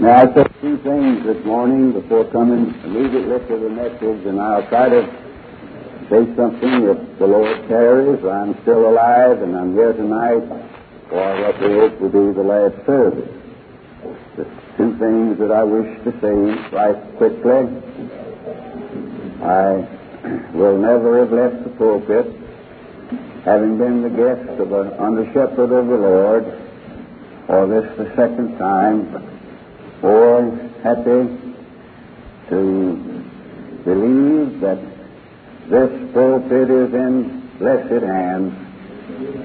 Now, I said two things this morning before coming immediately to the message, and I'll try to say something if the Lord tarries. I'm still alive, and I'm here tonight for what we hope will be the last service. The two things that I wish to say right quickly. I will never have left the pulpit, having been the guest of an under shepherd of the Lord, for this the second time more happy to believe that this pulpit is in blessed hands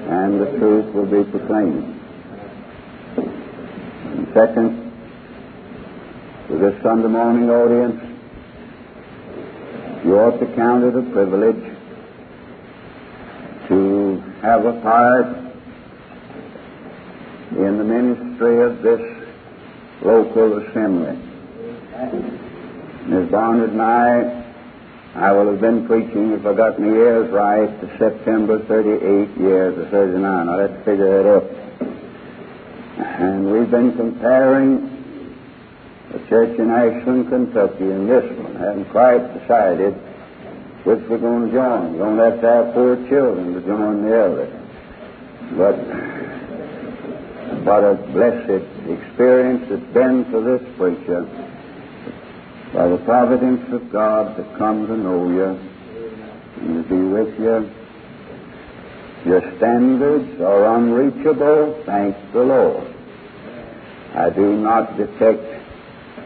and the truth will be proclaimed. And second, to this Sunday morning audience, you ought to count it a privilege to have a part in the ministry of this local assembly. Ms. Barnard and I, I will have been preaching, if I got my years right, to September 38 years or 39. Now let's figure that up. And we've been comparing the church in Ashland, Kentucky, and this one. I Haven't quite decided which we're going to join. We're going to have to have four children to join the other. But what a blessed experience it's been for this preacher by the providence of God to come to know you and to be with you. Your standards are unreachable, thank the Lord. I do not detect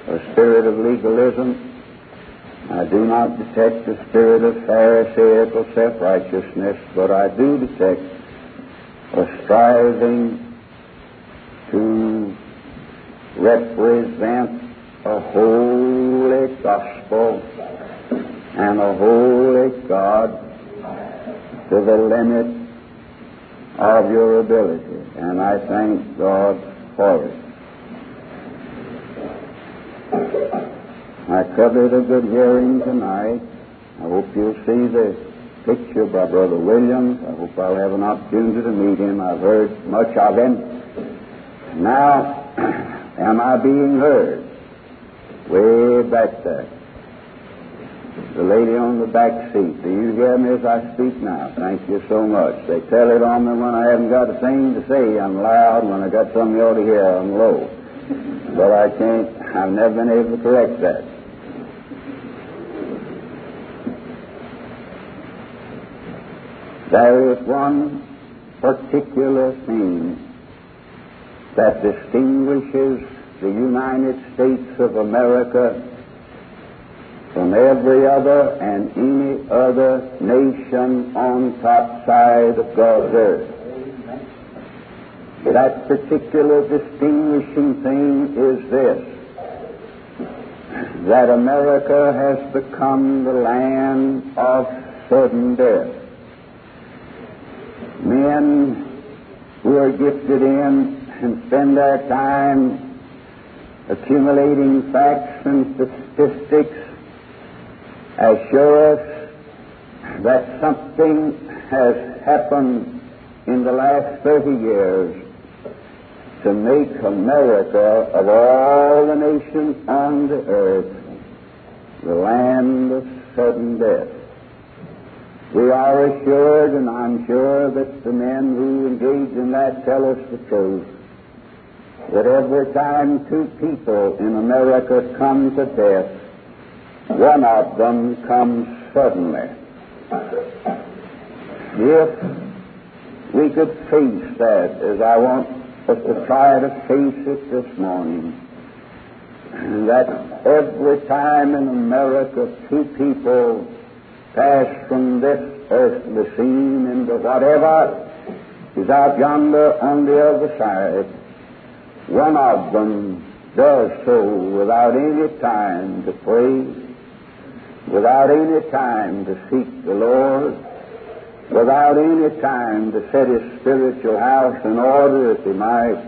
a spirit of legalism. I do not detect a spirit of Pharisaical self-righteousness, but I do detect a striving to represent a holy gospel and a holy God to the limit of your ability. And I thank God for it. I covered a good hearing tonight. I hope you'll see the picture by Brother Williams. I hope I'll have an opportunity to meet him. I've heard much of him. Now, am I being heard? Way back there. The lady on the back seat. Do you hear me as I speak now? Thank you so much. They tell it on me when I haven't got a thing to say. I'm loud. When I got something you ought to hear, I'm low. But I can't, I've never been able to correct that. There is one particular thing that distinguishes the United States of America from every other and any other nation on top side of God's earth. That particular distinguishing thing is this that America has become the land of sudden death. Men who are gifted in and spend our time accumulating facts and statistics assure us that something has happened in the last 30 years to make America, of all the nations on the earth, the land of sudden death. We are assured, and I'm sure that the men who engage in that tell us the truth, that every time two people in America come to death, one of them comes suddenly. If we could face that, as I want us to try to face it this morning, that every time in America two people pass from this earthly scene into whatever is out yonder on the other side, one of them does so without any time to pray, without any time to seek the Lord, without any time to set his spiritual house in order if he might.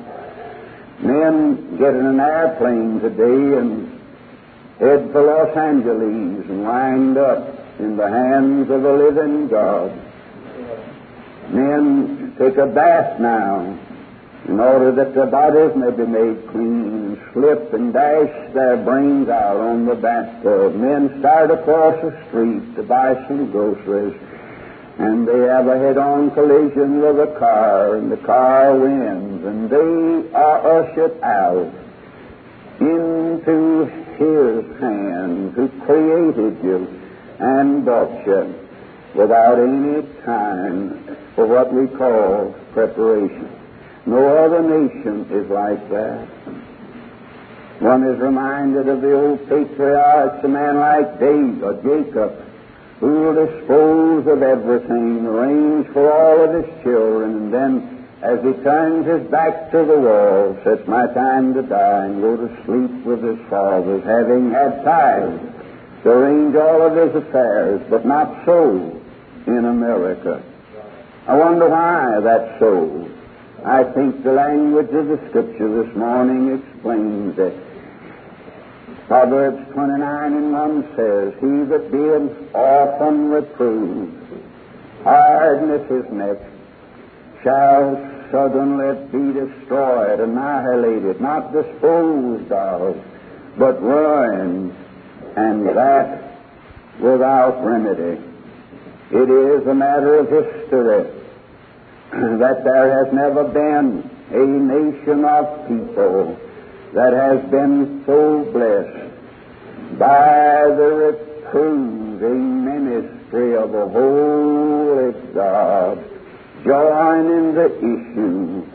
Men get in an airplane today and head for Los Angeles and wind up in the hands of the living God. Men take a bath now in order that their bodies may be made clean and slip and dash their brains out on the bathtub. Men start across the street to buy some groceries, and they have a head-on collision with a car, and the car wins, and they are ushered out into His hands who created you and bought you without any time for what we call preparation. No other nation is like that. One is reminded of the old patriarchs, a man like David or Jacob, who will dispose of everything, arrange for all of his children, and then, as he turns his back to the wall, says, My time to die, and go to sleep with his fathers, having had time to arrange all of his affairs, but not so in America. I wonder why that's so. I think the language of the Scripture this morning explains it. Proverbs 29 and 1 says, He that beeth often reproved, hardness his neck, shall suddenly be destroyed, annihilated, not disposed of, but ruined, and that without remedy. It is a matter of history that there has never been a nation of people that has been so blessed by the reproving ministry of the Holy God, joining the issue,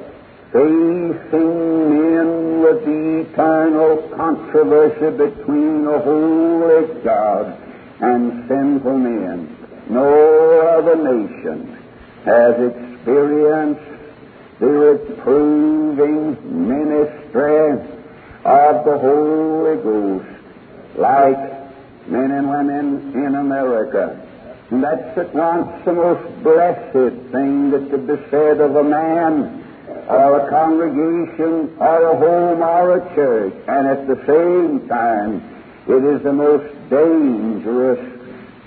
facing men with the eternal controversy between the Holy God and sinful men. No other nation has experienced the reproving ministry of the Holy Ghost like men and women in America. And that's at once the most blessed thing that could be said of a man or a congregation or a home or a church. And at the same time, it is the most dangerous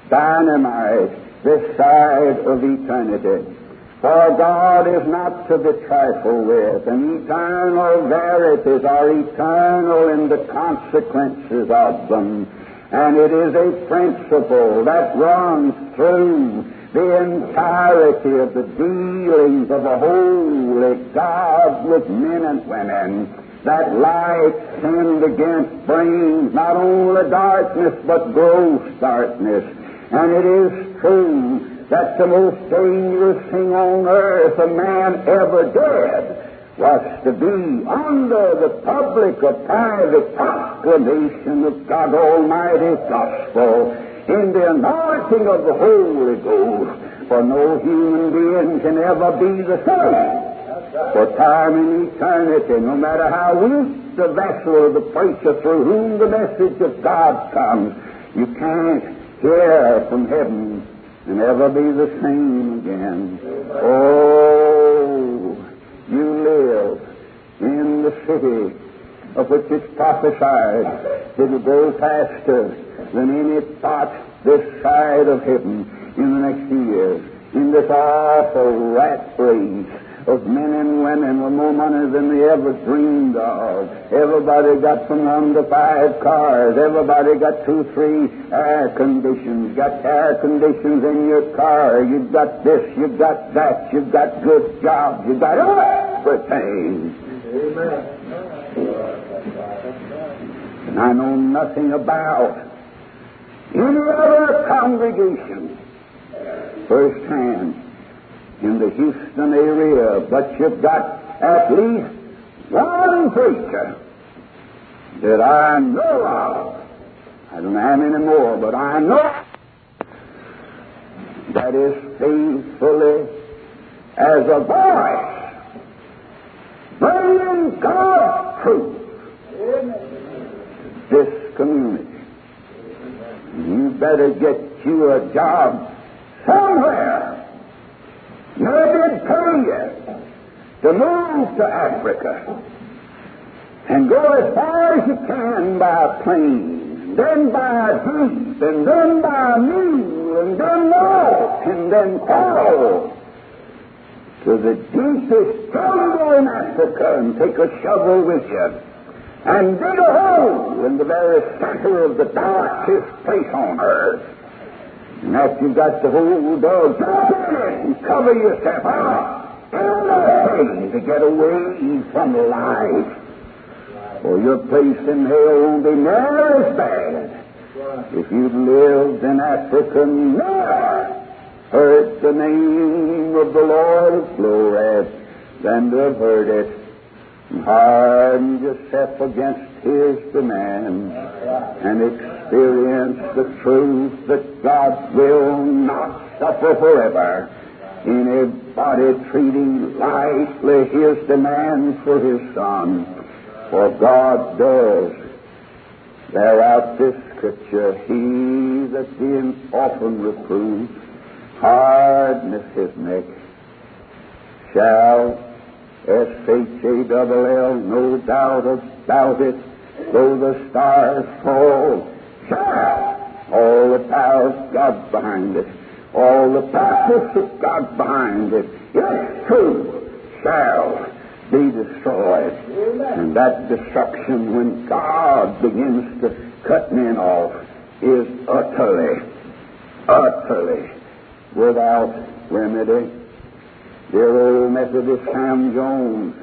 dynamite this side of eternity. For God is not to be trifled with, and eternal verities are eternal in the consequences of them. And it is a principle that runs through the entirety of the dealings of the holy God with men and women that light sinned against brings not only darkness but gross darkness. And it is true that the most dangerous thing on earth a man ever did was to be under the public or private proclamation of God Almighty's gospel in the anointing of the Holy Ghost. For no human being can ever be the same for time and eternity, no matter how weak the vessel of the preacher through whom the message of God comes. You can't hear from heaven and ever be the same again. Oh, you live in the city of which it's prophesied that it'll go faster than any spot this side of heaven in the next few years. In this awful rat race of men and women with more money than they ever dreamed of. Everybody got from one to five cars. Everybody got two, three air conditions. Got air conditions in your car. You've got this, you've got that, you've got good jobs, you've got everything. Amen. And I know nothing about any other congregation firsthand in the Houston area, but you've got at least one preacher that I know of. I don't have any more, but I know that is faithfully as a voice bringing God's truth this community. You better get you a job somewhere Maybe pay you to move to Africa and go as far as you can by plane, then by jeep, and then by mule, and then walk, and then crawl to the deepest jungle in Africa and take a shovel with you and dig a hole in the very center of the darkest place on earth. And after you've got the whole it and cover yourself up the to get away from life. For your place in hell won't be near as bad if you'd lived in Africa never heard the name of the Lord of glory than to have heard it and hardened yourself against His demands and experience the truth that God will not suffer forever. Anybody treating lightly His demands for His Son. For God does. Bear out this scripture, He that being often reproved hardness his neck shall S-H-A-L-L, no doubt about it, though the stars fall, all the power of God behind it, all the purpose of God behind it, yes, true, shall be destroyed. And that destruction, when God begins to cut men off, is utterly, utterly without remedy. Dear old Methodist Sam Jones.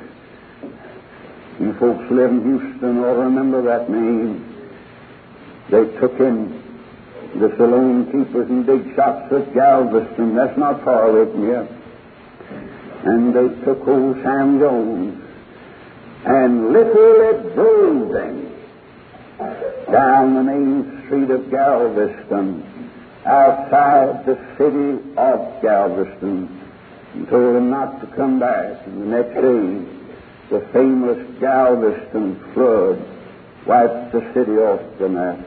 You folks live in Houston to remember that name. They took him, the saloon keepers and big shops at Galveston. That's not far away from here. And they took old Sam Jones and literally bruised down the main street of Galveston outside the city of Galveston and told him not to come back. And the next day, the famous Galveston flood wiped the city off the map.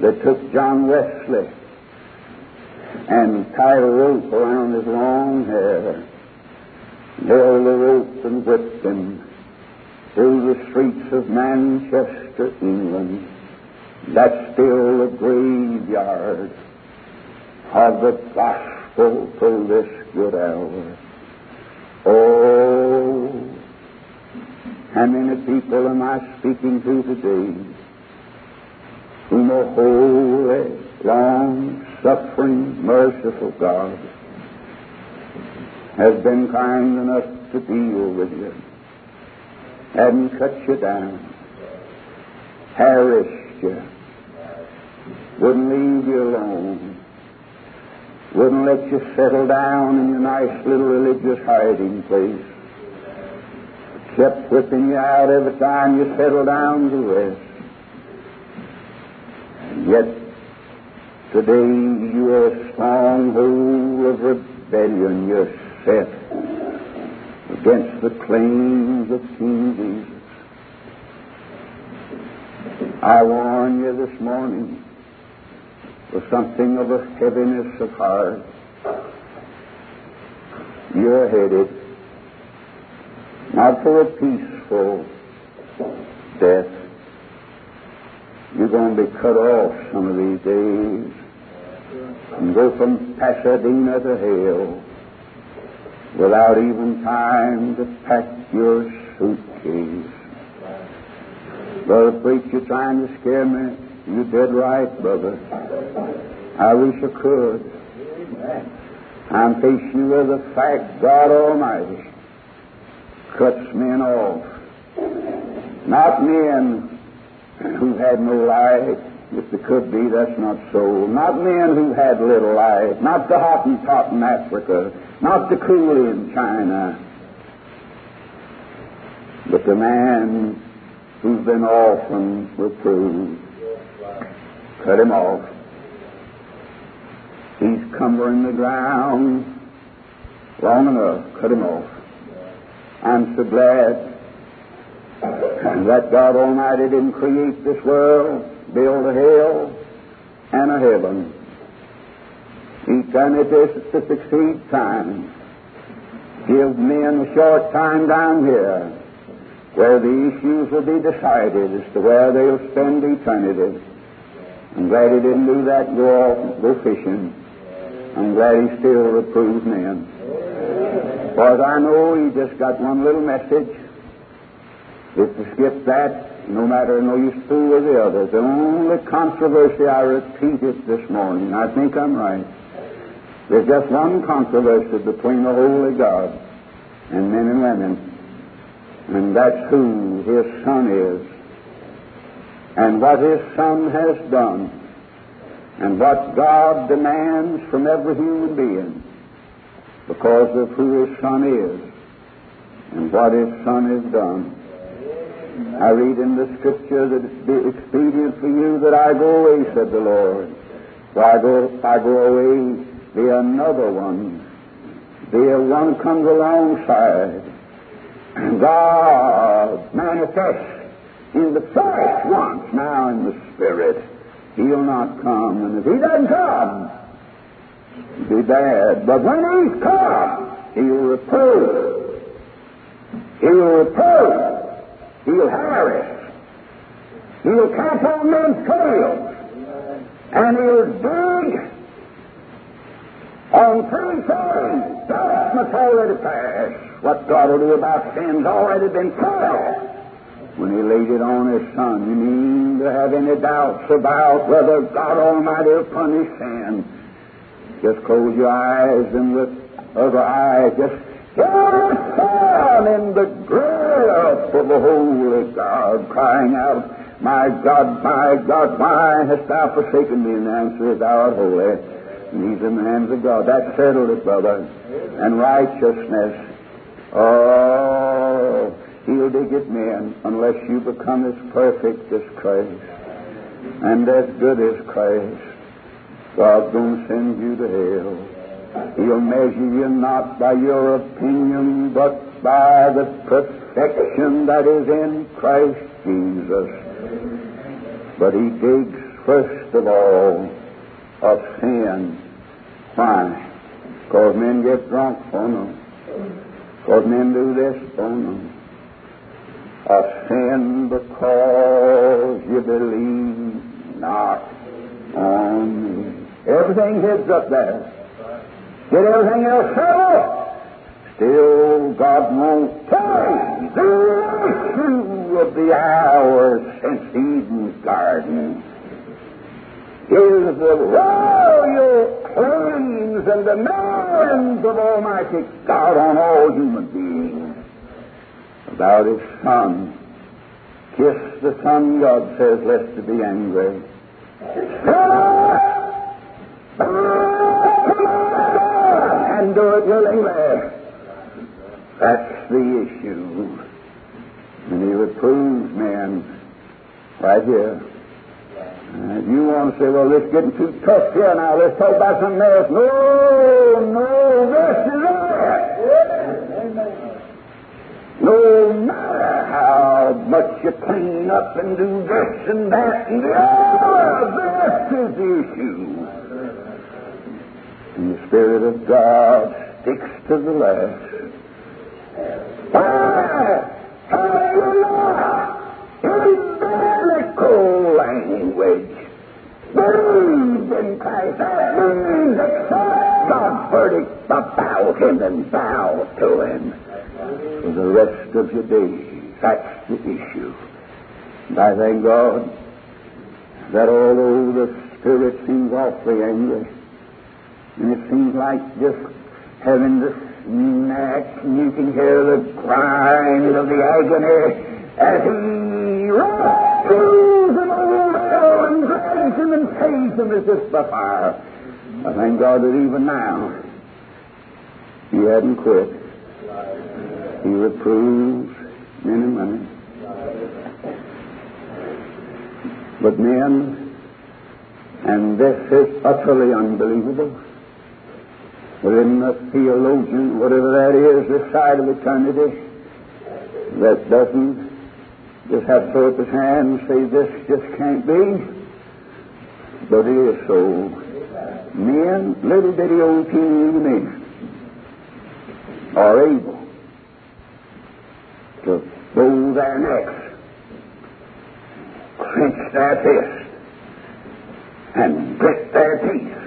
They took John Wesley and tied a rope around his long hair, held the rope and whipped him through the streets of Manchester, England. That's still the graveyard of the gospel to this good hour. Oh, how many people am I speaking to today whom a holy, long suffering, merciful God has been kind enough to deal with you, hadn't cut you down, harassed you, wouldn't leave you alone, wouldn't let you settle down in your nice little religious hiding place, kept whipping you out every time you settled down to rest. And yet, today you are a stronghold of rebellion. You're set against the claims of King Jesus. I warn you this morning with something of a heaviness of heart. You're headed not for a peaceful death. You're going to be cut off some of these days and go from Pasadena to hell without even time to pack your suitcase. Brother Preacher, you're trying to scare me. You dead right, brother. I wish I could. I'm facing with the fact God Almighty cuts men off. Not men who had no life. If they could be, that's not so. Not men who had little life. Not the Hottentot in Africa. Not the coolie in China. But the man who's been often reproved. Cut him off. He's cumbering the ground long enough. Cut him off. I'm so glad that God Almighty didn't create this world, build a hell and a heaven. Eternity is to succeed time. Give men a short time down here where the issues will be decided as to where they'll spend eternity. I'm glad he didn't do that go off go fishing. I'm glad he still reproves. For as I know he just got one little message If you skip that, no matter no you fool with the others. The only controversy I repeat it this morning. I think I'm right. There's just one controversy between the holy God and men and women, and that's who His Son is, and what His Son has done, and what God demands from every human being because of who His Son is and what His Son has done. I read in the Scripture that it's expedient for you that I go away, said the Lord. For I go, I go away, be another one. A one comes alongside. God manifests in the flesh once, now in the Spirit. He'll not come. And if He doesn't come, it'll be bad. But when He's come, He'll reprove. He'll reprove. He'll harass. He'll camp on men's trails. And he'll dig on three things. Judgment's already passed. What God will do about sin's already been told. When he laid it on his son, you mean to have any doubts about whether God Almighty will punish sin? Just close your eyes and with other eyes just down in the grasp of the Holy God, crying out, My God, my God, why hast thou forsaken me? And the answer is, Thou art holy. And he's in the hands of God. That settled it, brother. And righteousness. Oh, he'll dig it, man, unless you become as perfect as Christ and as good as Christ. God's going to send you to hell. He'll measure you not by your opinion, but by the perfection that is in Christ Jesus. But he digs first of all of sin. Why? Because men get drunk on them. Because men do this on them. Of sin because you believe not on me. Everything heads up there. Get everything else settled. Still, God won't pay the issue of the hour since Eden's garden is the royal claims and demands of Almighty God on all human beings about His Son. Kiss the Son, God says, lest it be angry and do it willingly. That's the issue. And he reproves men right here. And if you want to say, well, this is getting too tough here now, let's talk about something else. No, no, this is it. No matter how much you clean up and do this and that and the other, this is the issue. And the Spirit of God sticks to the last. Why? Hallelujah! In biblical language, believed in Christ. That means accept God's verdict about Him and bow to Him for the rest of your days. That's the issue. And I thank God that although the Spirit seems awfully angry, and it seems like just having the snack, and you can hear the grind of the agony as he rescues and overwhelms and drags him and saves him as if by fire. I thank God that even now he hadn't quit. He reproves men and women. But men, and this is utterly unbelievable, within the theologian, whatever that is, this side of eternity, that doesn't just have to throw up his hand and say, this just can't be. But it is so. Men, little bitty old teeny men, are able to bow their necks, clench their fists, and grit their teeth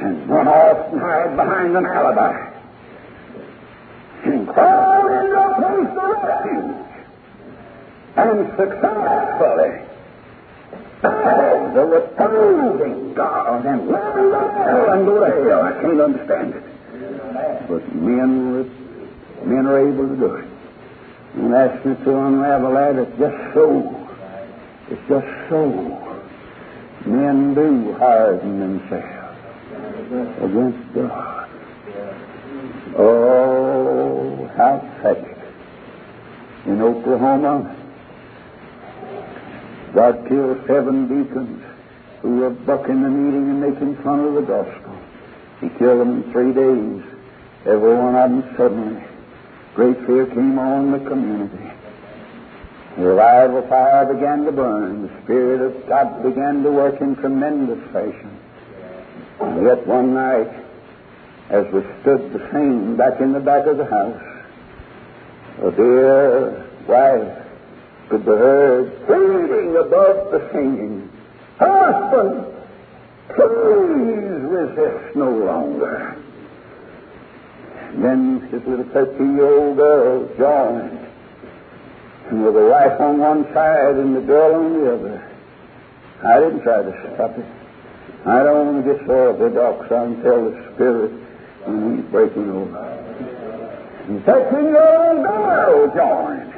and run off and hide behind an alibi and crawl into a place of refuge and successfully. The reproving God and well and go to hell. I can't understand it. But men, men are able to do it. And me to unravel that, it's just so. It's just so. Men do harden themselves against God. Oh, how tragic. In Oklahoma, God killed seven deacons who were bucking the meeting and making fun of the gospel. He killed them in three days. Every one of them suddenly. Great fear came on the community. The revival fire began to burn. The Spirit of God began to work in tremendous fashion. And yet one night, as we stood the same back in the back of the house, a dear wife could be heard pleading above the singing, Husband, please resist no longer. Then his little 13 year old girl joined, and with a wife on one side and the girl on the other. I didn't try to stop it. I don't want to get so orthodox tell the Spirit when He's breaking over. And 13 year old girl joined.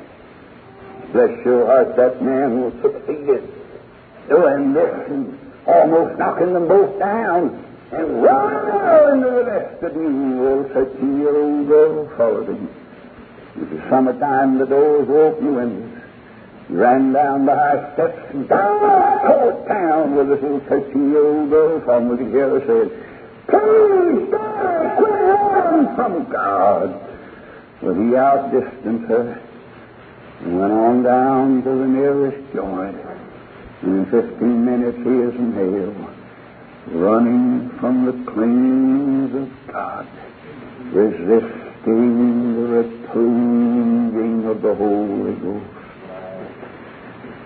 Bless your heart, that man was succeeded doing this and almost knocking them both down and right into the vestibule. Old 13 year old girl followed him. It was summertime, the doors were open, the windows. He ran down the high steps and down the town with this little 13 year old girl from could hear her say, Please, God, quit running from God. But he outdistanced her and went on down to the nearest joint. And in 15 minutes he is in hell running from the claims of God, resisting the reproving of the Holy Ghost.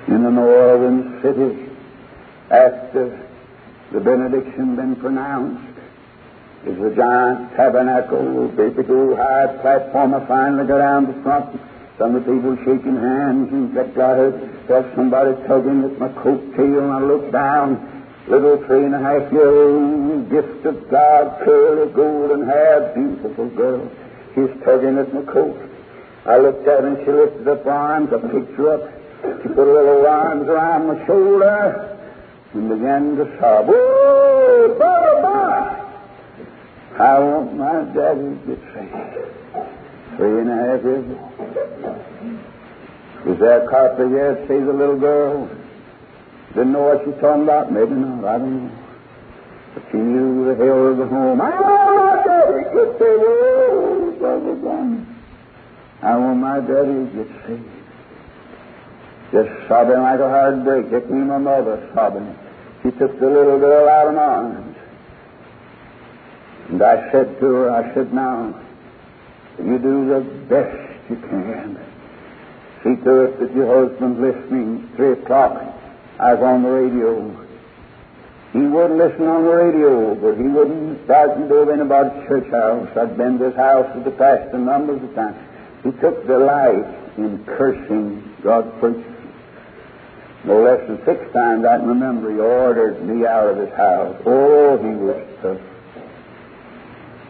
In a northern city, after the benediction been pronounced, is the giant tabernacle, big old high platform. I finally got down to front. Some of the people shaking hands, and that I heard felt somebody tugging at my coat tail, and I looked down little three and a half year old gift of God, curly golden hair, beautiful girl. She's tugging at my coat. I looked at her and she lifted up her arms, I picked her up. She put her little arms around my shoulder and began to sob. Oh, Baba! I want my daddy to get saved. Three and a half years. Was there a carpenter here see the little girl? Didn't know what she's talking about. Maybe not. I don't know. But she knew the hell of the home. I want my daddy to get saved. John. I want my daddy to get saved. Just sobbing like a hard break. It me my mother sobbing. She took the little girl out of my arms. And I said to her, I said, now, you do the best you can. See to it that your husband's listening. Three o'clock I was on the radio. He wouldn't listen on the radio, but he wouldn't and do anybody's church house. I'd been to his house with the pastor numbers of times. He took delight in cursing God's preachers. No less than six times I can remember he ordered me out of his house. Oh, he was tough.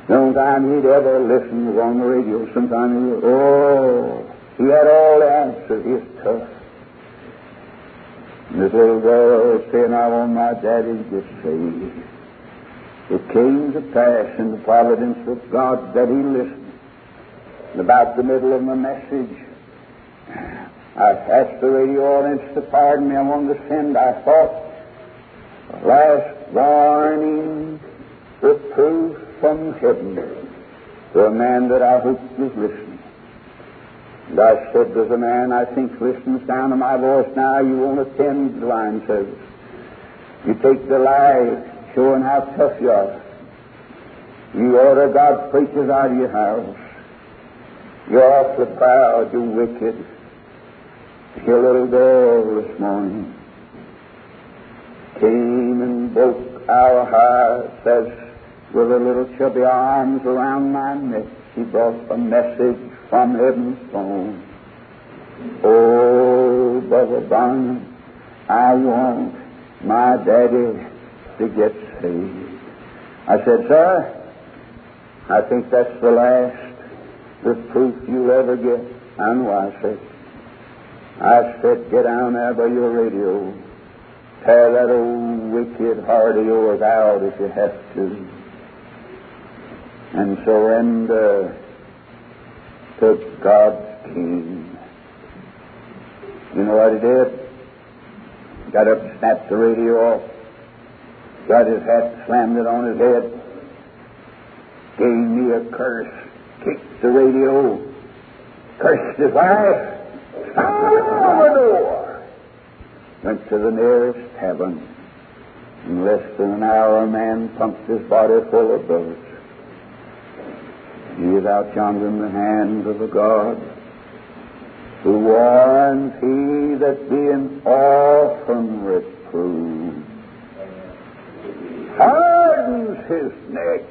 The only time he'd ever listen was on the radio. Sometimes he would, oh, he had all the answers. He was tough. This little girl saying, I want my daddy to get saved. It came to pass in the providence of God that he listened. And about the middle of my message, I asked the radio audience to pardon me. I wanted to send, I thought, last warning reproof from heaven to a man that I hoped was listening. And I said, There's a man I think listens down to my voice now. You won't attend the line service. You take the lie showing how tough you are. You order God's preachers out of your house. You're awfully proud. You're wicked. Your little girl this morning came and broke our hearts as with her little chubby arms around my neck. She brought a message from heaven's throne. Oh, Brother Barnum, I want my daddy to get saved. I said, Sir, I think that's the last reproof you'll ever get. I know I said. I said, get down there by your radio. Tear that old wicked heart of yours out if you have to. And surrender uh, to God's King. You know what he did? Got up, snapped the radio off, got his hat, slammed it on his head, gave me a curse, kicked the radio, cursed his wife, slammed the door, went to the nearest tavern. In less than an hour, a man pumped his body full of bullets. He is out yonder in the hands of a God who warns he that being often reproved hardens his neck,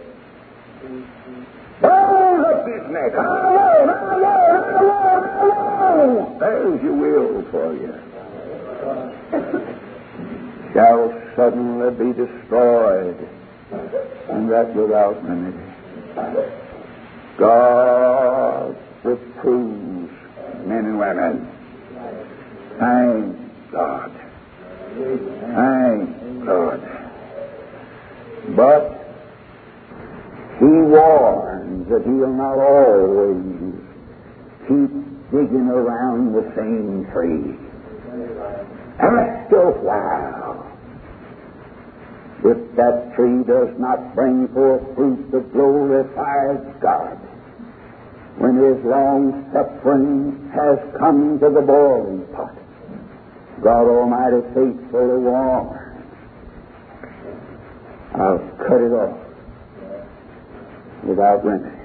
bows up his neck. I won't. There's your will for you. Shall suddenly be destroyed, and that without remedy. God reproves men and women. Thank God. Thank God. But he warns that he'll not always keep digging around the same tree. After a while, if that tree does not bring forth fruit that glorifies God, when his long suffering has come to the boiling pot, God Almighty faithfully warns, I'll cut it off without remedy.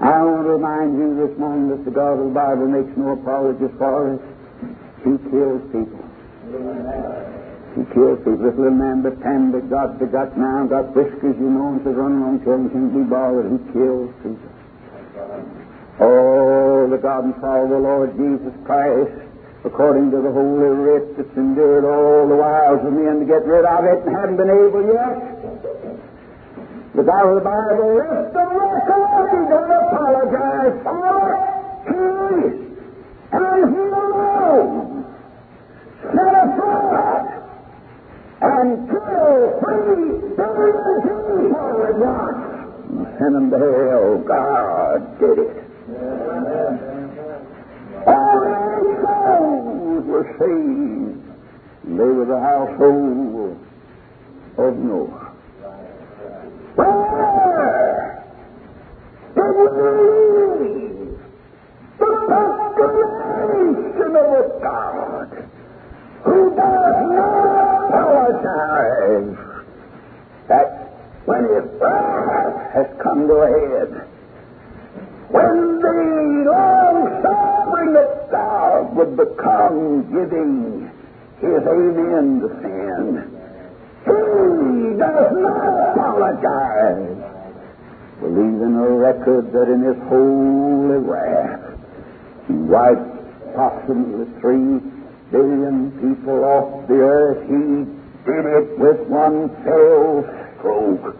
I want to remind you this morning that the God of the Bible makes no apologies for us. He kills people. He people. This little that God got now, got whiskers, you know, and says running on children can't be bothered. He kills people. Oh, the God and Father the Lord Jesus Christ, according to the holy writ that's endured all the wiles of men to get rid of it and haven't been able yet. The God of the Bible left the record. He don't apologize for it. He and He alone set apart and killed three billion people at once. Send them to hell. God did it. All souls were saved. They were the household of Noah. Where did we leave the proclamation of a God who does not apologize that when his wrath has come to a head, when the long suffering of God would become giving his amen to sin, he does not apologize. For leaving a record that in his holy wrath he wiped approximately three billion people off the earth. He did it with one fell stroke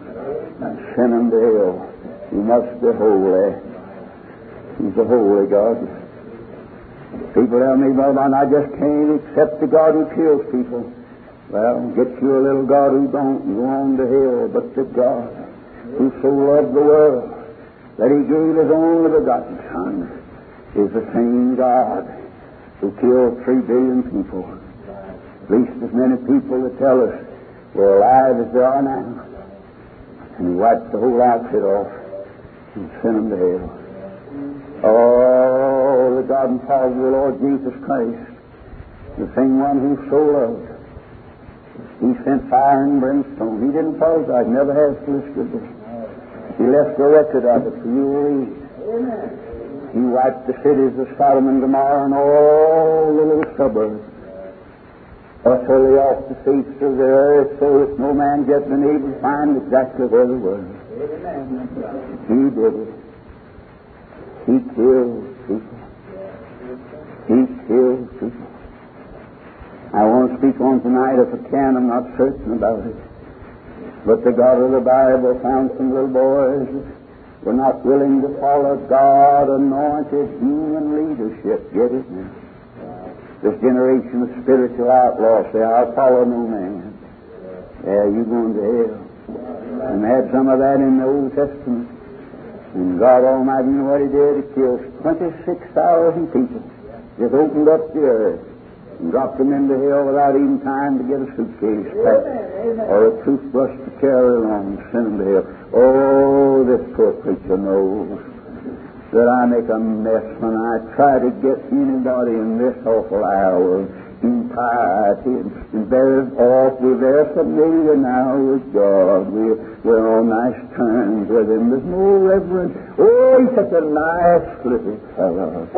and sent them to hell. He must be holy. He's a holy God. People tell me, well, man, I just can't accept the God who kills people. Well, get you a little God who don't go on to hell, but the God who so loved the world that he gave his only begotten Son is the same God who killed three billion people. At least as many people that tell us we're alive as they are now. And he wiped the whole outfit off and sent them to hell. Oh, the God and Father of the Lord Jesus Christ, the same one who so loved he sent fire and brimstone. He didn't apologize, never has solicited it. He left a record of it for you to read. He wiped the cities of Sodom and Gomorrah and all the little suburbs utterly off the face of the earth so that no man yet been able to find exactly where they were. He did it. He killed people. He killed people. I won't speak on tonight if I can. I'm not certain about it. But the God of the Bible found some little boys were not willing to follow God anointed human leadership. Get it now? This generation of spiritual outlaws say, I'll follow no man. Yeah, you going to hell. And they had some of that in the Old Testament. And God Almighty, you know what He did? He killed 26,000 people. Just opened up the earth and dropped them into hell without even time to get a suitcase packed or a toothbrush to carry along and send them to hell. Oh, this poor preacher knows that I make a mess when I try to get anybody in this awful hour in piety and very off. We're very familiar now with God. We're, we're on nice terms with Him. There's no reverence. Oh, He's such a nice little fellow.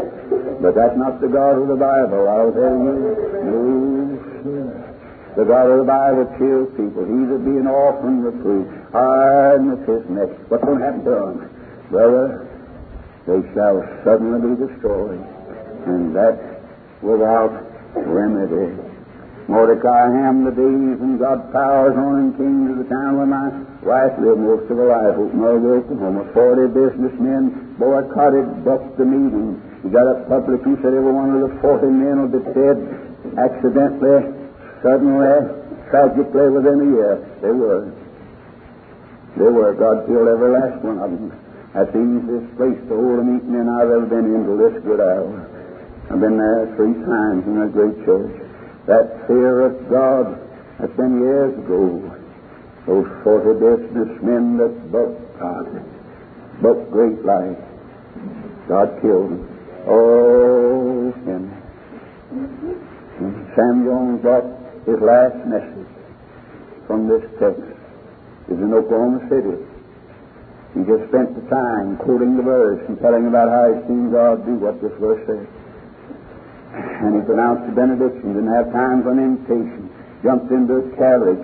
But that's not the God of the Bible, I'll tell you. No, sir. The God of the Bible kills people. He's a being often reproved. Hardness his neck. What's going to happen to them? Brother, uh, they shall suddenly be destroyed. And that without remedy. Mordecai hammed the days and got powers on and came to the town where my wife lived most of her life, Okmulgee, Oklahoma. Forty businessmen boycotted, bucked the meeting. He got up publicly, said every one of the forty men will be dead accidentally, suddenly, tragically within a year. They were. They were. God killed every last one of them. That's the easiest place to hold a meeting in I've ever been in till this good hour. I've been there three times in a great church. That fear of God, that's been years ago. Those forty businessmen that bucked God, bucked great life. God killed them. Oh, sin. Sam Jones brought his last message from this text. Is in Oklahoma City. He just spent the time quoting the verse and telling about how he's seen God do what this verse says. And he pronounced the benediction, didn't have time for an invitation, jumped into a carriage.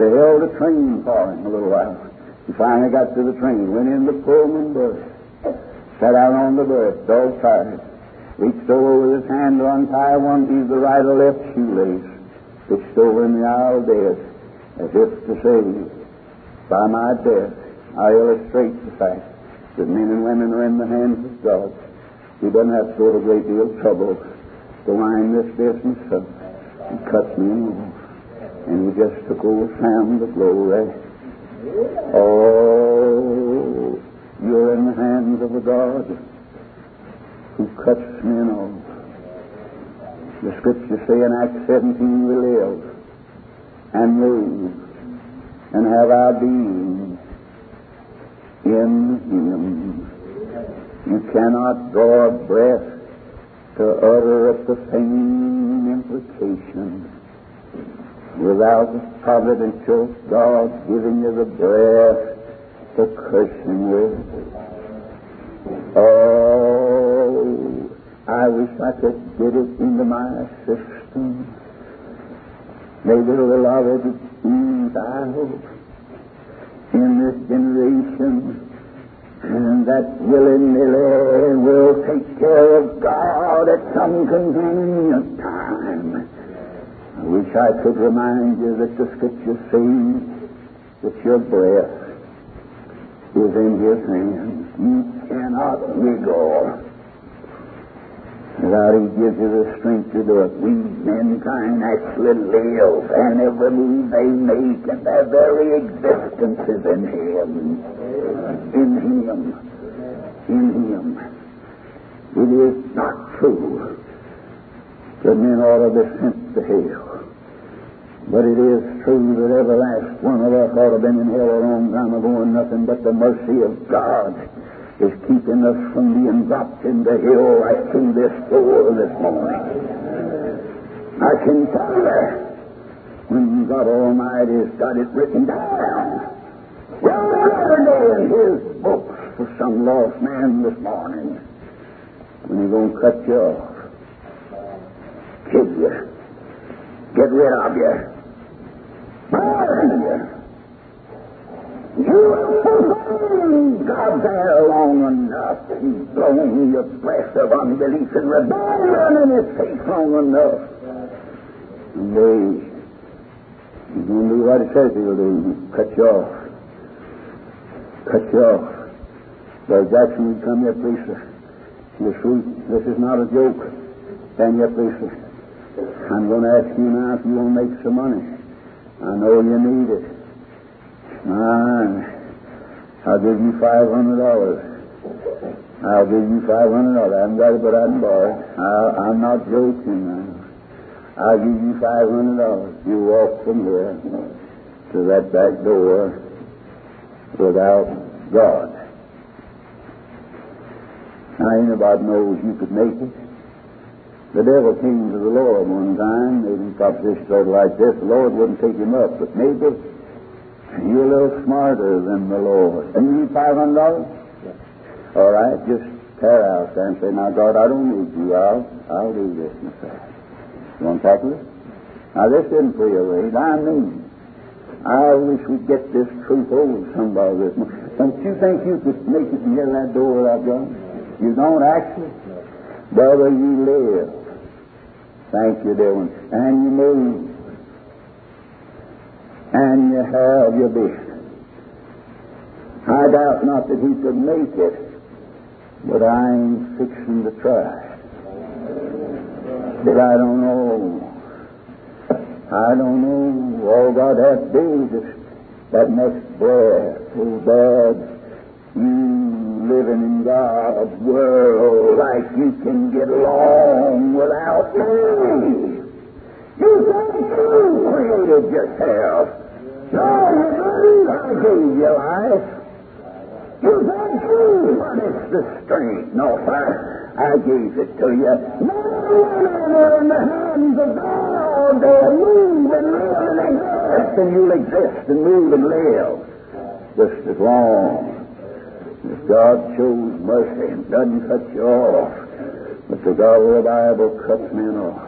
They held a train for him a little while. He finally got to the train, went in the Pullman berth, sat out on the berth, dog tired, reached over with his hand to untie one, of the right or left shoelace, pitched over in the aisle dead, as if to say, by my death, I illustrate the fact that men and women are in the hands of God. He doesn't have to go to a great deal of trouble to wind this business up. He cut me off. And he just took old Sam to glory. Oh, you're in the hands of a God who cuts men off. The scriptures say in Acts 17 we live and move and have our being in Him. You cannot draw a breath to utter a profane implication without the providential God giving you the breath to curse him. Oh, I wish I could get it into my system. Maybe a little I hope, in this generation and that willy-nilly will take care of God at some convenient time. I wish I could remind you that the Scripture says that your breath is in His hands. You cannot wiggle without He gives you the strength to do it. We mankind actually live, and every move they make, and their very existence is in Him in Him. In Him. It is not true that men ought to be sent to hell. But it is true that every last one of us ought to have been in hell a long time ago, and nothing but the mercy of God is keeping us from being dropped into hell right through this door this morning. I can tell you, when God Almighty has got it written down, well, every day in his books for some lost man this morning when he's going to cut you off, kill you, get rid of you, burn you. You have God there long enough. He's blown your breath of unbelief and rebellion in his face long enough. They, he's going do what he says he'll do, cut you off. Cut you off. Brother Jackson, you come here, please, sir. Truth, this is not a joke. Stand here, please, sir. I'm going to ask you now if you want to make some money. I know you need it. I'll give you five hundred dollars. I'll give you five hundred dollars. I haven't got it, but I can borrow it. I, I'm not joking now. I'll give you five hundred dollars. You walk from here to that back door without God. Now, anybody knows you could make it. The devil came to the Lord one time, made him proposition sort of like this. The Lord wouldn't take him up, but maybe you're a little smarter than the Lord. And you need five hundred dollars? Yes. All right, just tear out there and say, Now God, I don't need you. I'll I'll do this myself. You want to tackle it? Now this isn't away. I mean. I wish we'd get this truth over somebody this morning. Don't you think you could make it to that door without God? You don't actually? Brother, you live. Thank you, dear one. And you move. And you have your business. I doubt not that he could make it, but I ain't fixing to try. But I don't know. I don't know. All God is just that next breath. Oh, bad. You living in God's world like you can get along without me. You think you created yourself. No, you I gave you life. You think you furnished the strength. No, sir. I gave it to you. No, you're in the hands of God. They'll move and live and exist, and you'll exist and move and live just as long if God shows mercy and doesn't cut you off, but the God of the Bible cuts men off.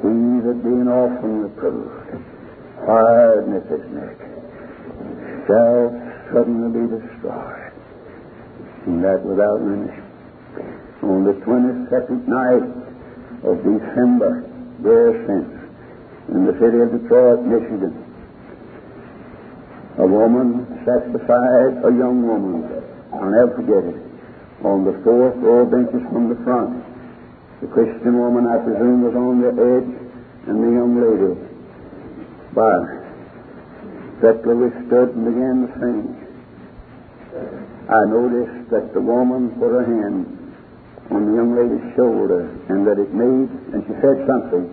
He that being often reproved, hardness his neck, shall suddenly be destroyed. And that without limit. On the 22nd night of December, years since, in the city of Detroit, Michigan, a woman sat beside a young woman. I'll never forget it. On the fourth row benches from the front. The Christian woman, I presume, was on the edge, and the young lady by we stood and began to sing. I noticed that the woman put her hand on the young lady's shoulder, and that it made, and she said something,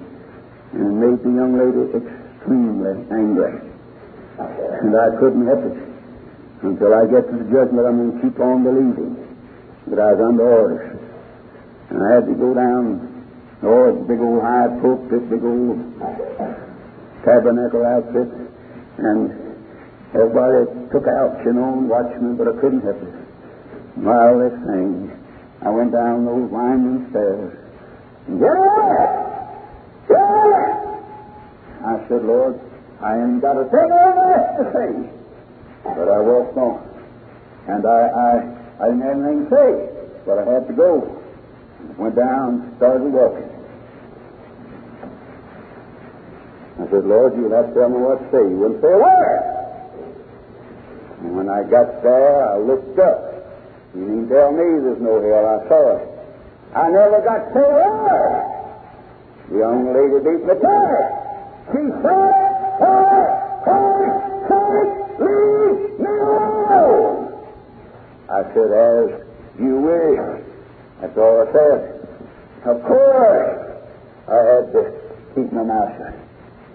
and it made the young lady extremely angry. And I couldn't help it until I get to the judgment. I'm going to keep on believing that I was under orders. And I had to go down, oh, big old high pulpit, big old tabernacle outfit, and everybody took and watched me, but I couldn't help it. While they sang, I went down those winding stairs. Get up! Get up! I said, Lord, I ain't got a thing on earth to say. But I walked on. And I, I, I didn't have anything to say, but I had to go. Went down, started walking. I said, Lord, you'll have to tell me what to say. You wouldn't say a word. And when I got there, I looked up. You didn't tell me there's no hell. I saw it. I never got to a word. The young lady beat me to it. She said, Christ, Christ, Christ, leave me alone. I said, as you wish. That's all I said. Of course, I had to keep my mouth shut.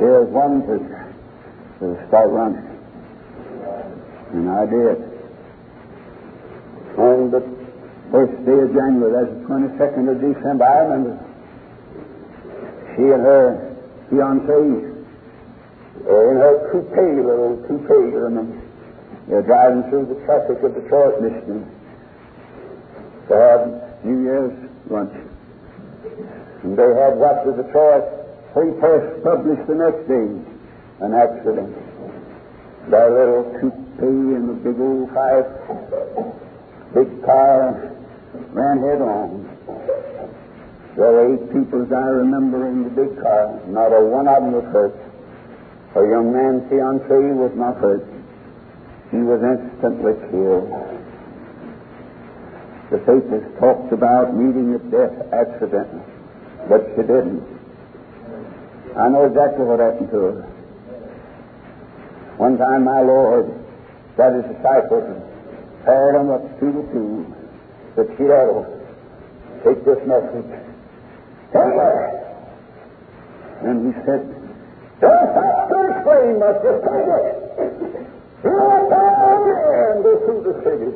There's one prisoner to start running. And I did. On the first day of January, that's the 22nd of December, I remember she and her fiancée in her coupe, little coupe, and they're driving through the traffic of Detroit, Michigan to have New Year's lunch. And they had what the Detroit Free Press published the next day an accident. Their little coupe and the big old five, big car ran head on. There were eight people, as I remember, in the big car. Not a one of them was hurt. Her young man, fiancé, was not hurt. He was instantly killed. The papers talked about meeting a death accident, but she didn't. I know exactly what happened to her. One time my Lord got his disciples and paired them up two to two. Said, Seattle, take this message. And he said, Don't have to explain much, just take it. You're and go through the city.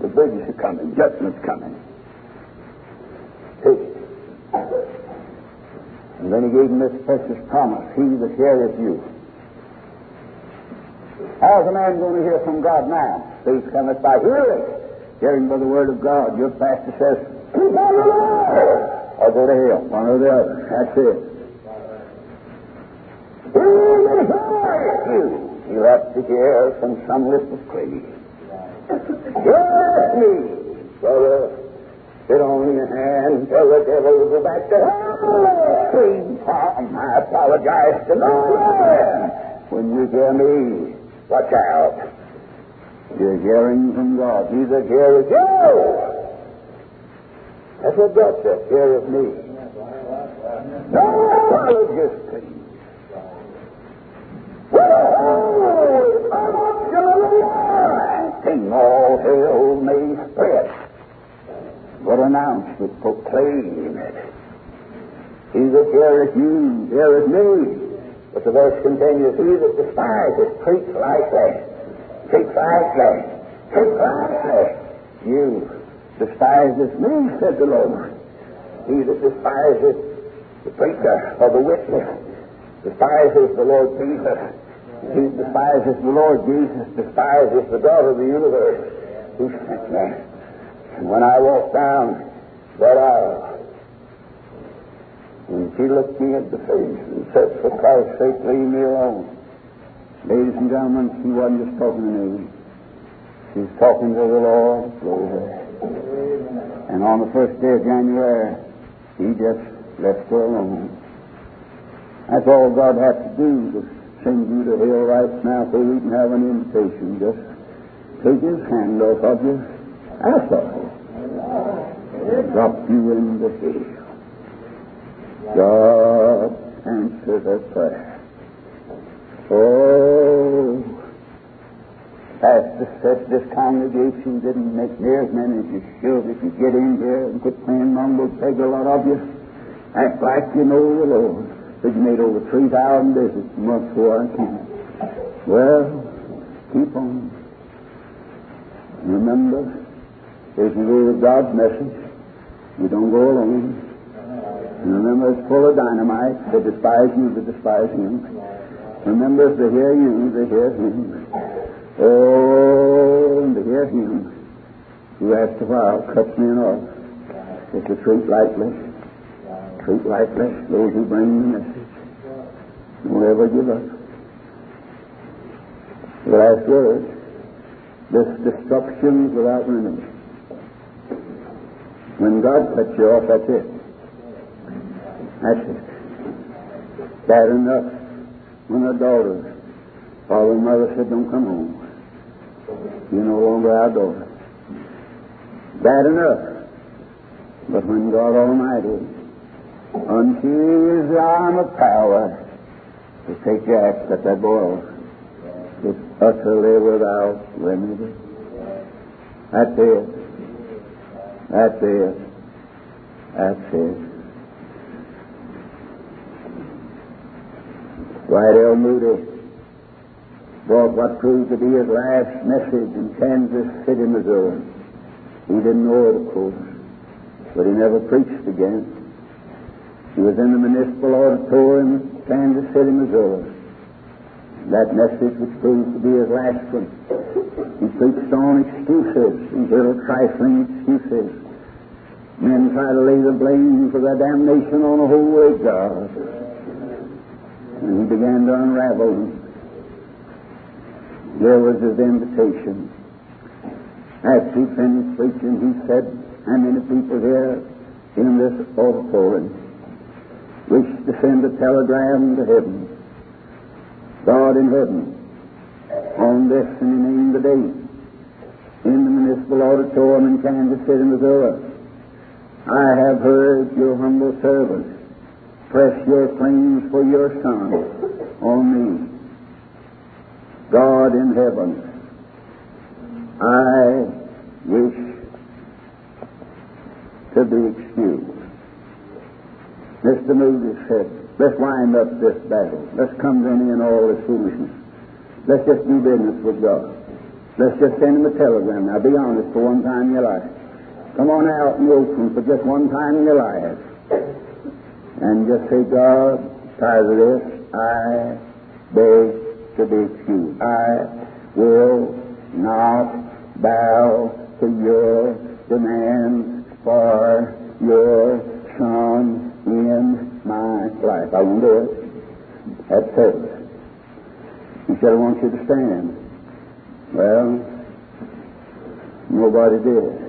The bridges are coming, judgment's coming. Take it. And then he gave him this precious promise He that heareth you. How's a man going to hear from God now? Faith cometh by hearing. Hearing by the word of God. Your pastor says, keep on the Lord, or go to hell. One or the other. That's it. He that you. You have to hear from some lip of clay. Hear me, brother. Sit on your hand tell the devil to go back to hell. Clean palm. I apologize to no man. When you hear me, watch out. You're hearing from God. He's a heareth you. That's what God said. Heareth me. No apologies, please. Oh, I'm up to. All hell may spread but announce it, proclaim it. He that heareth you, heareth me. But the verse continues, He that despises, treats lightly, treats lightly, treats lightly. You despises me, said the Lord. He that despises the preacher or the witness despises the Lord Jesus. He despises the Lord Jesus, despises the God of the universe who sent me. And when I walked down that aisle, and she looked me in the face and said, For Christ's sake, leave me alone. Ladies and gentlemen, she wasn't just talking to me. She was talking to the Lord. And on the first day of January, he just left her alone. That's all God had to do to send you to hell right now so we can have an invitation. Just take his hand off of you. That's all drop you in the sea. God answered a prayer. Oh, Pastor said this congregation didn't make near as many as you should if you get in here and quit playing mumble peg a lot of you. Act like you know the Lord. But you made over 3,000 visits a month before I came. Well, keep on. Remember, if you go with God's message, you don't go alone. Remember, it's full of dynamite. They despise you, they despise him. Remember, if they hear you, they hear him. Oh, and to hear him, who after a while cuts men off. If you treat lightly, treat lightly those who bring the message. Don't ever give up. The last word, this destruction without remedy. When God cuts you off, that's it. That's it. Bad enough when a daughter, father and mother said, don't come home. You're no longer our daughter. Bad enough. But when God Almighty unseals the arm of power to take the axe at that boy it's utterly without remedy. That's it. That's it. That's it. Dwight L. Moody brought what proved to be his last message in Kansas City, Missouri. He didn't know it, of course. but he never preached again. He was in the municipal auditorium, in Kansas City, Missouri. That message which proved to be his last one. He preached on excuses, these little trifling excuses. Men try to lay the blame for their damnation on a holy God. And he began to unravel them. There was his invitation. After he finished preaching, he said, How many people here in this auditorium wish to send a telegram to heaven? God in heaven, on this and he named the date, in the municipal auditorium in Kansas City, Missouri. I have heard your humble servant press your claims for your son on me. God in heaven, I wish to be excused. Mr. Moody said, Let's wind up this battle. Let's come to an end all this foolishness. Let's just do business with God. Let's just send him a telegram. Now, be honest for one time in your life. Come on out and open for just one time in your life. And just say, God, tired of this. I beg to be excused. I will not bow to your demands for your son in my life. I won't do it. That's service. He said, I want you to stand. Well, nobody did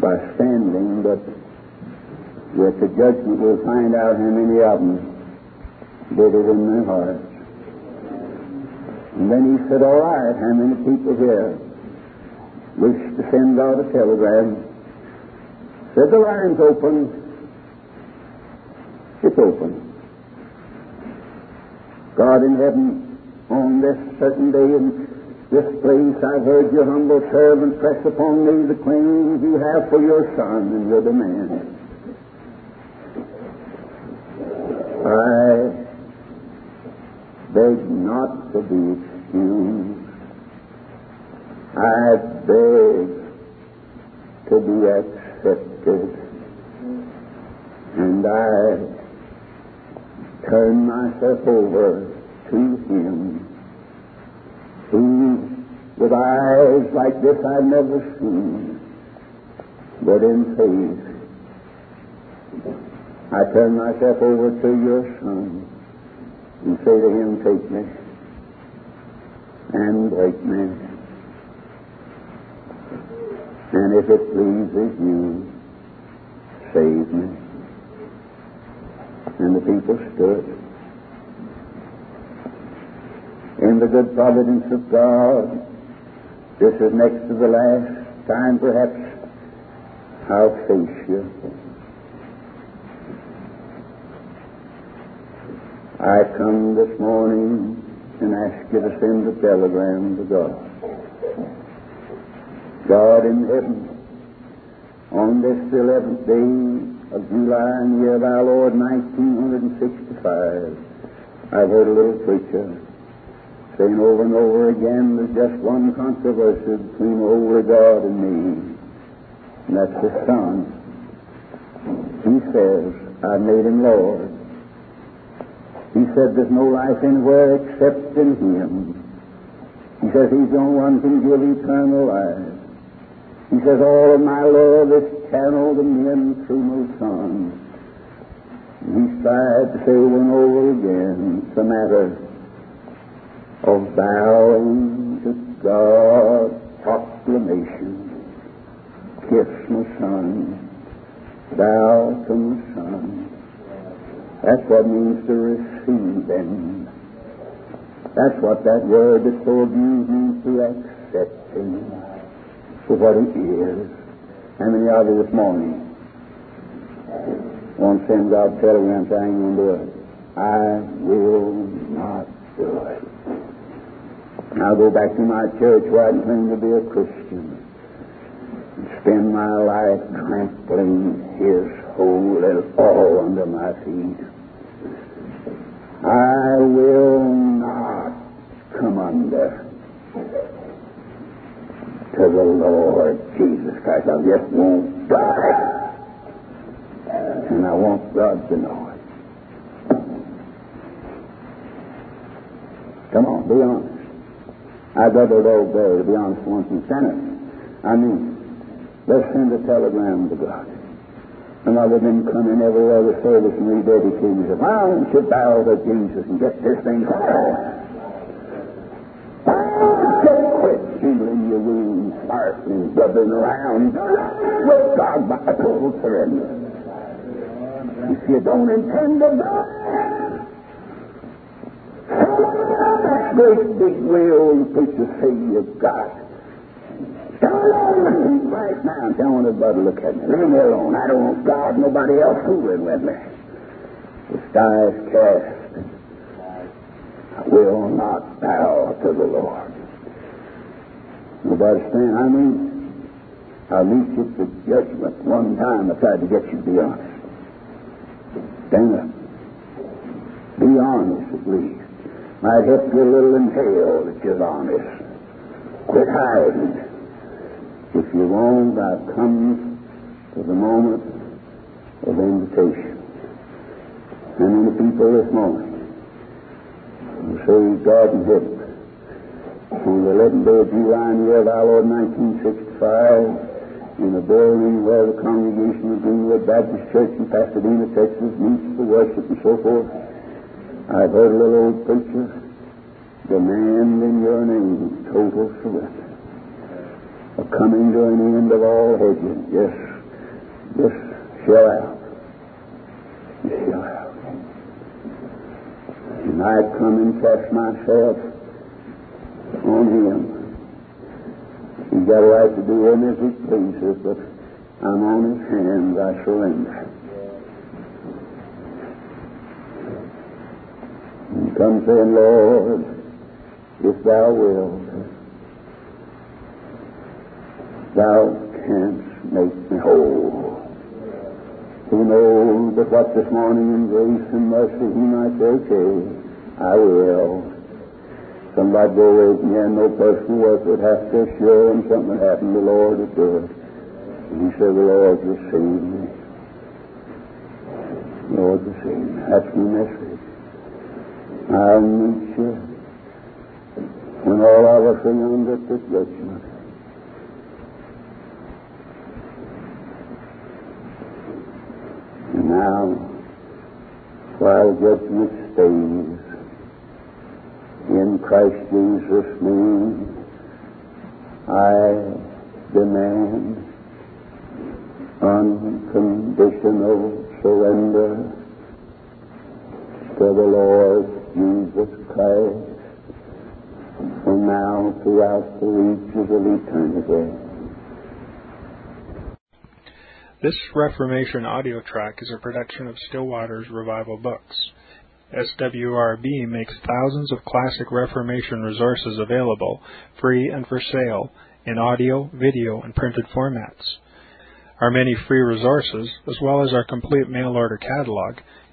by standing, but with the judgment we'll find out how many of them did it in their hearts. And then he said, All right, how many people here wish to send God a telegram? Said the line's open. It's open. God in heaven, on this certain day in this place, I've heard your humble servant press upon me the claims you have for your son and your demand. I beg not to be excused. I beg to be accepted. And I turn myself over Him, who, with eyes like this I've never seen, but in faith, I turn myself over to your Son and say to Him, Take me and break me. And if it pleases you, save me. And the people stood. In the good providence of God, this is next to the last time perhaps I'll face you. I come this morning and ask you to send a telegram to God. God in heaven, on this 11th day of July in the year of our Lord 1965, I've heard a little preacher saying over and over again there's just one controversy between holy God and me, and that's the Son. He says, I made him Lord. He said there's no life anywhere except in him. He says he's the only one who can give eternal life. He says, All of my love is channeled to men through my Son. He tried to say over and over again, it's a matter of bowing to God, proclamation. Kiss my Son, bow to my Son. That's what it means to receive Him. That's what that word that's so means to accept Him for what it is. How many of you this morning want to send God a telegram saying you do it? I will not do it. I'll go back to my church where I claim to be a Christian and spend my life trampling His whole all under my feet. I will not come under to the Lord Jesus Christ. I just won't die. And I want God to know it. Come on, be honest. I'd rather old bear to be honest once and it. I mean, let's send a telegram to God. And rather than come in every other service and rededicate yourself, don't you bow to Jesus and get this thing going? Quit jingling your wounds, heart, and bubbling around with God by total surrender. If you don't intend to die, that great big wheel preacher say you've got. Come along right now. Want everybody to look at me. Leave me alone. I don't want God, nobody else fooling with me. The sky is cast. I will not bow to the Lord. Nobody stand. I mean, I'll meet you the judgment one time. I tried to get you to be honest. Stand. Be honest at least. Might help you a little in hell that you're honest. Quit hiding. If you won't, I've come to the moment of invitation. And many people this morning will say, God in heaven, on the 11th day of July in the year of our Lord 1965, in a building where the congregation of Greenwood Baptist Church in Pasadena, Texas meets to worship and so forth, I've heard a little old preacher demand in your name total surrender. A coming to an end of all hedges. Yes, just shell out. Just shell out. And I'd come and cast myself on him. He's got a right to do as he pleases, but I'm on his hands. I surrender. Come saying, Lord, if thou wilt, thou canst make me whole. Who knows but what this morning in grace and mercy he might say, okay, I will. Somebody go away from here, no personal work would have to assure him something happened, happen, the Lord would do it. And he said, the Lord receive me. Lord receive me. That's my message. Meet you when all of us are yonder at this judgment. And now, while judgment stays, in Christ Jesus' name, I demand unconditional surrender to the Lord Jesus Christ from now throughout the reaches of eternity. This Reformation audio track is a production of Still Waters Revival Books. SWRB makes thousands of classic Reformation resources available, free and for sale, in audio, video, and printed formats. Our many free resources, as well as our complete mail order catalog,